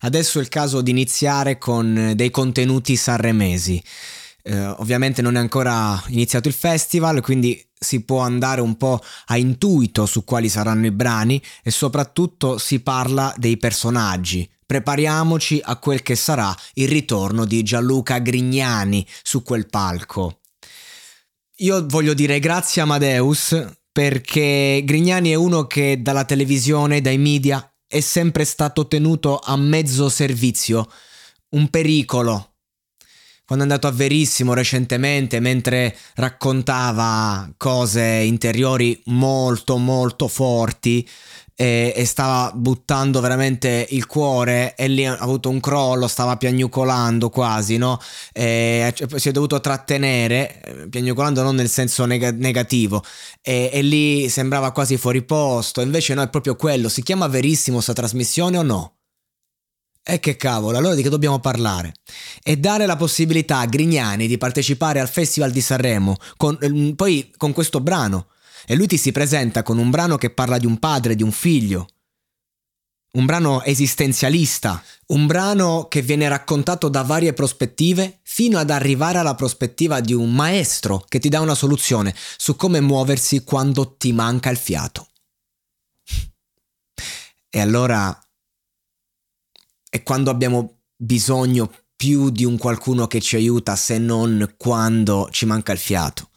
Adesso è il caso di iniziare con eh, dei contenuti sanremesi. Eh, ovviamente non è ancora iniziato il festival, quindi si può andare un po' a intuito su quali saranno i brani e soprattutto si parla dei personaggi. Prepariamoci a quel che sarà il ritorno di Gianluca Grignani su quel palco. Io voglio dire grazie a Amadeus perché Grignani è uno che dalla televisione, dai media è sempre stato tenuto a mezzo servizio, un pericolo. Quando è andato a Verissimo recentemente, mentre raccontava cose interiori molto molto forti, e, e, stava buttando veramente il cuore e lì ha avuto un crollo, stava piagnucolando quasi, no? E si è dovuto trattenere, eh, piagnucolando non nel senso neg- negativo, e, e, lì sembrava quasi fuori posto, invece no, è proprio quello, si chiama verissimo sta trasmissione o no? E che cavolo, allora di che dobbiamo parlare? E dare la possibilità a Grignani di partecipare al Festival di Sanremo, con, mm, poi con questo brano e lui ti si presenta con un brano che parla di un padre, di un figlio. Un brano esistenzialista, un brano che viene raccontato da varie prospettive fino ad arrivare alla prospettiva di un maestro che ti dà una soluzione su come muoversi quando ti manca il fiato. E allora è quando abbiamo bisogno più di un qualcuno che ci aiuta se non quando ci manca il fiato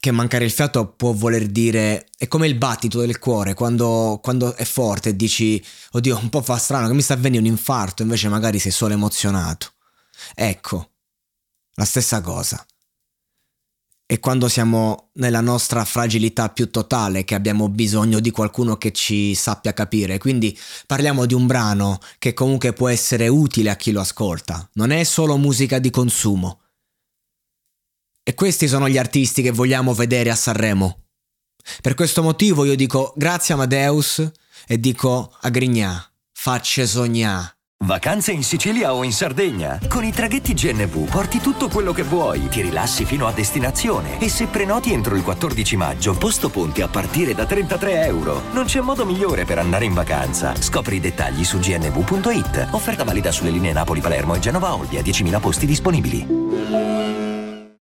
che mancare il fiato può voler dire è come il battito del cuore quando, quando, è forte e dici oddio un po' fa strano che mi sta avvenendo un infarto invece magari sei solo emozionato. Ecco la stessa cosa. E quando siamo nella nostra fragilità più totale che abbiamo bisogno di qualcuno che ci sappia capire. Quindi parliamo di un brano che comunque può essere utile a chi lo ascolta. Non è solo musica di consumo questi sono gli artisti che vogliamo vedere a Sanremo. Per questo motivo io dico grazie Amadeus e dico a Grignà, facce sognà. Vacanze in Sicilia o in Sardegna? Con i traghetti GNV porti tutto quello che vuoi, ti rilassi fino a destinazione e se prenoti entro il 14 maggio, posto ponti a partire da 33 euro. Non c'è modo migliore per andare in vacanza. Scopri i dettagli su gnv.it. Offerta valida sulle linee Napoli-Palermo e Genova-Olbia, 10.000 posti disponibili.